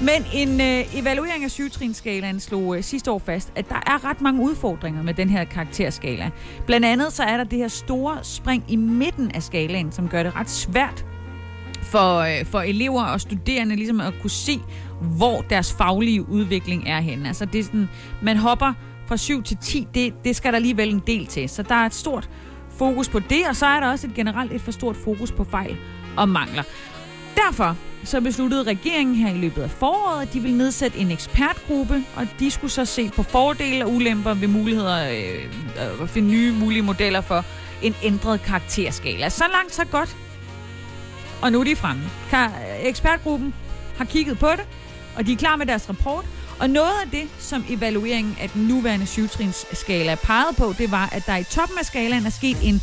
Men en øh, evaluering af syvtrinskalaen slog øh, sidste år fast, at der er ret mange udfordringer med den her karakterskala. Blandt andet så er der det her store spring i midten af skalaen, som gør det ret svært for, øh, for elever og studerende ligesom at kunne se, hvor deres faglige udvikling er henne. Altså det er sådan, man hopper fra 7 til 10, det, det skal der alligevel en del til. Så der er et stort fokus på det, og så er der også et generelt et for stort fokus på fejl og mangler. Derfor så besluttede regeringen her i løbet af foråret, at de ville nedsætte en ekspertgruppe, og de skulle så se på fordele og ulemper ved muligheder øh, at finde nye mulige modeller for en ændret karakterskala. Så langt, så godt. Og nu er de fremme. Ekspertgruppen har kigget på det, og de er klar med deres rapport. Og noget af det, som evalueringen af den nuværende syvtrinsskala pegede på, det var, at der i toppen af skalaen er sket en,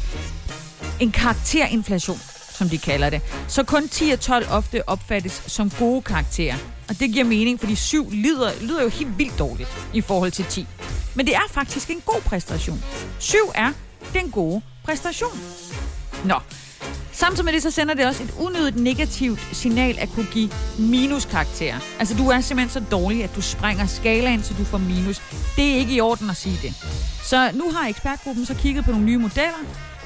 en karakterinflation som de kalder det. Så kun 10 og 12 ofte opfattes som gode karakterer. Og det giver mening, fordi 7 lyder, lyder jo helt vildt dårligt i forhold til 10. Men det er faktisk en god præstation. 7 er den gode præstation. Nå, Samtidig med det, så sender det også et unødigt negativt signal at kunne give minuskarakterer. Altså, du er simpelthen så dårlig, at du springer skalaen, så du får minus. Det er ikke i orden at sige det. Så nu har ekspertgruppen så kigget på nogle nye modeller,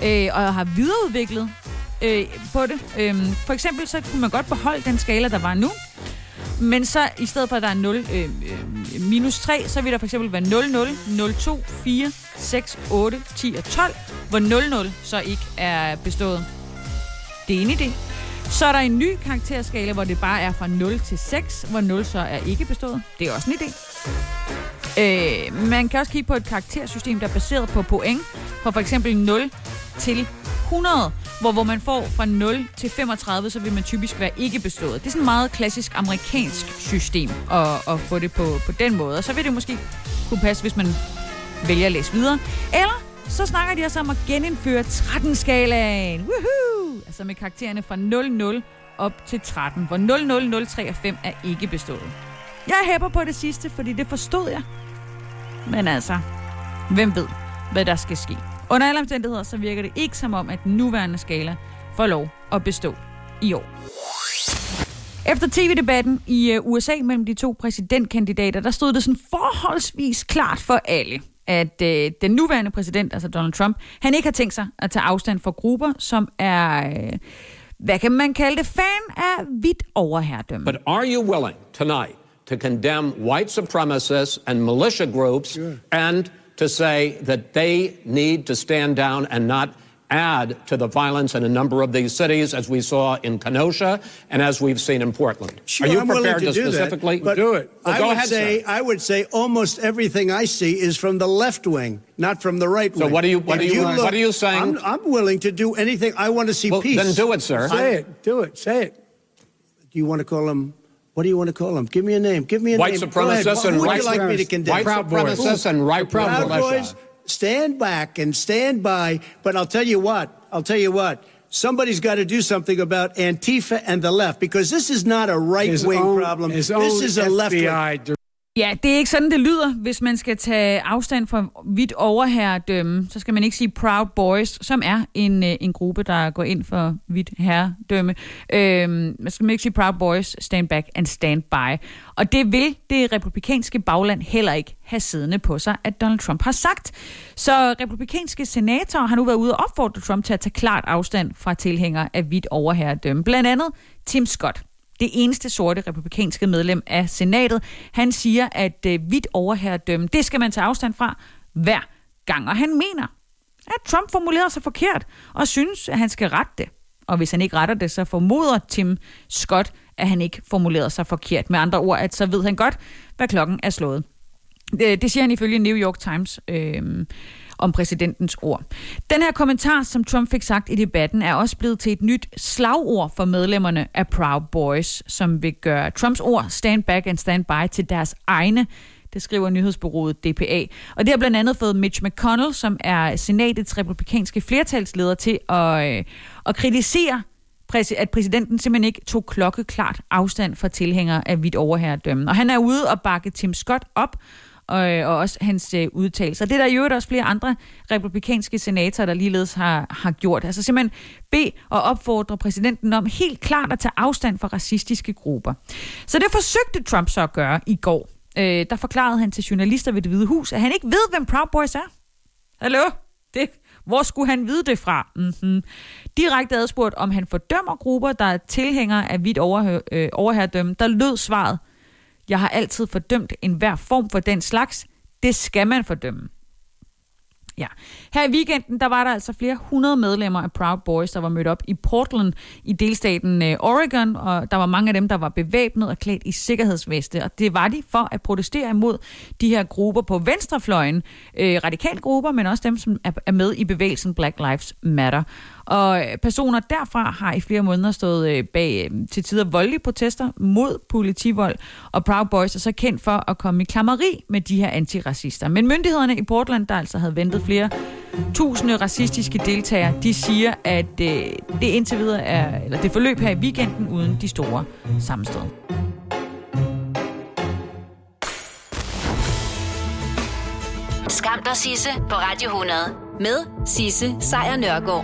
øh, og har videreudviklet øh, på det. Øhm, for eksempel så kunne man godt beholde den skala, der var nu. Men så i stedet for, at der er 0, øh, øh, minus 3, så vil der for eksempel være 0, 0, 0, 2, 4, 6, 8, 10 og 12, hvor 0, 0 så ikke er bestået. Det er en idé. Så er der en ny karakterskala, hvor det bare er fra 0 til 6, hvor 0 så er ikke bestået. Det er også en idé. Øh, man kan også kigge på et karaktersystem, der er baseret på point, fra for eksempel 0 til 100, hvor, hvor man får fra 0 til 35, så vil man typisk være ikke bestået. Det er sådan et meget klassisk amerikansk system at, at få det på, på den måde. Og så vil det måske kunne passe, hvis man vælger at læse videre. Eller så snakker de også om at genindføre 13-skalaen. Woohoo! Altså med karaktererne fra 00 op til 13, hvor 0, 0, 0, 3 og 5 er ikke bestået. Jeg hæpper på det sidste, fordi det forstod jeg. Men altså, hvem ved, hvad der skal ske. Under alle omstændigheder, så virker det ikke som om, at den nuværende skala får lov at bestå i år. Efter tv-debatten i øh, USA mellem de to præsidentkandidater, der stod det sådan forholdsvis klart for alle, at øh, den nuværende præsident, altså Donald Trump, han ikke har tænkt sig at tage afstand for grupper, som er, øh, hvad kan man kalde det, fan af vidt overherredømme. But are you willing tonight to condemn white supremacists and militia groups sure. and to say that they need to stand down and not add to the violence in a number of these cities, as we saw in Kenosha and as we've seen in Portland. Sure, Are you I'm prepared to, to, do specifically that, do it? Well, I go would ahead, say sir. I would say almost everything I see is from the left wing, not from the right So wing. what are you- what are you- what are you saying? I'm, I'm willing to do anything. I want to see Well, peace. then do it, sir. Say it. Do it. Say it. Do you want to call him? What do you want to call them? Give me a name. Give me a White name. Go ahead. supremacists Who and would right you like me to condemn? white Proud Boys. supremacists and right Proud militia. Boys, stand back and stand by. But I'll tell you what. I'll tell you what. Somebody's got to do something about Antifa and the left because this is not a right wing problem. his This own is a left wing. Ja, det er ikke sådan, det lyder, hvis man skal tage afstand fra vidt overherredømme. Så skal man ikke sige Proud Boys, som er en, øh, en gruppe, der går ind for vidt herredømme. Øhm, man skal ikke sige Proud Boys, stand back and stand by. Og det vil det republikanske bagland heller ikke have siddende på sig, at Donald Trump har sagt. Så republikanske senatorer har nu været ude og opfordre Trump til at tage klart afstand fra tilhængere af vidt overherredømme. Blandt andet Tim Scott det eneste sorte republikanske medlem af senatet. Han siger, at øh, vidt overherredømme, det skal man tage afstand fra hver gang. Og han mener, at Trump formulerer sig forkert, og synes, at han skal rette det. Og hvis han ikke retter det, så formoder Tim Scott, at han ikke formulerede sig forkert. Med andre ord, at så ved han godt, hvad klokken er slået. Det, det siger han ifølge New York Times. Øh, om præsidentens ord. Den her kommentar, som Trump fik sagt i debatten, er også blevet til et nyt slagord for medlemmerne af Proud Boys, som vil gøre Trumps ord stand back and stand by til deres egne. Det skriver nyhedsbureauet DPA. Og det har blandt andet fået Mitch McConnell, som er senatets republikanske flertalsleder, til at, øh, at kritisere at præsidenten simpelthen ikke tog klokkeklart afstand fra tilhængere af hvidt overherredømme. Og han er ude og bakke Tim Scott op, og, øh, og også hans øh, udtalelser. Det er der i øvrigt også flere andre republikanske senatorer, der ligeledes har, har gjort. Altså simpelthen bede og opfordre præsidenten om helt klart at tage afstand fra racistiske grupper. Så det forsøgte Trump så at gøre i går. Øh, der forklarede han til journalister ved det hvide hus, at han ikke ved, hvem Proud Boys er. Hallo? Det, hvor skulle han vide det fra? Mm-hmm. Direkte adspurgt, om han fordømmer grupper, der er tilhængere af hvidt overhø- øh, overherredømme, der lød svaret, jeg har altid fordømt enhver form for den slags. Det skal man fordømme. Ja. Her i weekenden, der var der altså flere hundrede medlemmer af Proud Boys, der var mødt op i Portland i delstaten øh, Oregon, og der var mange af dem, der var bevæbnet og klædt i sikkerhedsveste, og det var de for at protestere imod de her grupper på venstrefløjen, øh, radikalgrupper, men også dem, som er med i bevægelsen Black Lives Matter. Og øh, personer derfra har i flere måneder stået øh, bag øh, til tider voldelige protester mod politivold, og Proud Boys er så kendt for at komme i klammeri med de her antiracister. Men myndighederne i Portland, der altså havde ventet flere tusinde racistiske deltagere, de siger, at øh, det indtil videre er, eller det forløb her i weekenden uden de store sammenstød. Skam dig, Sisse, på Radio 100. Med Sisse Sejr Nørgaard.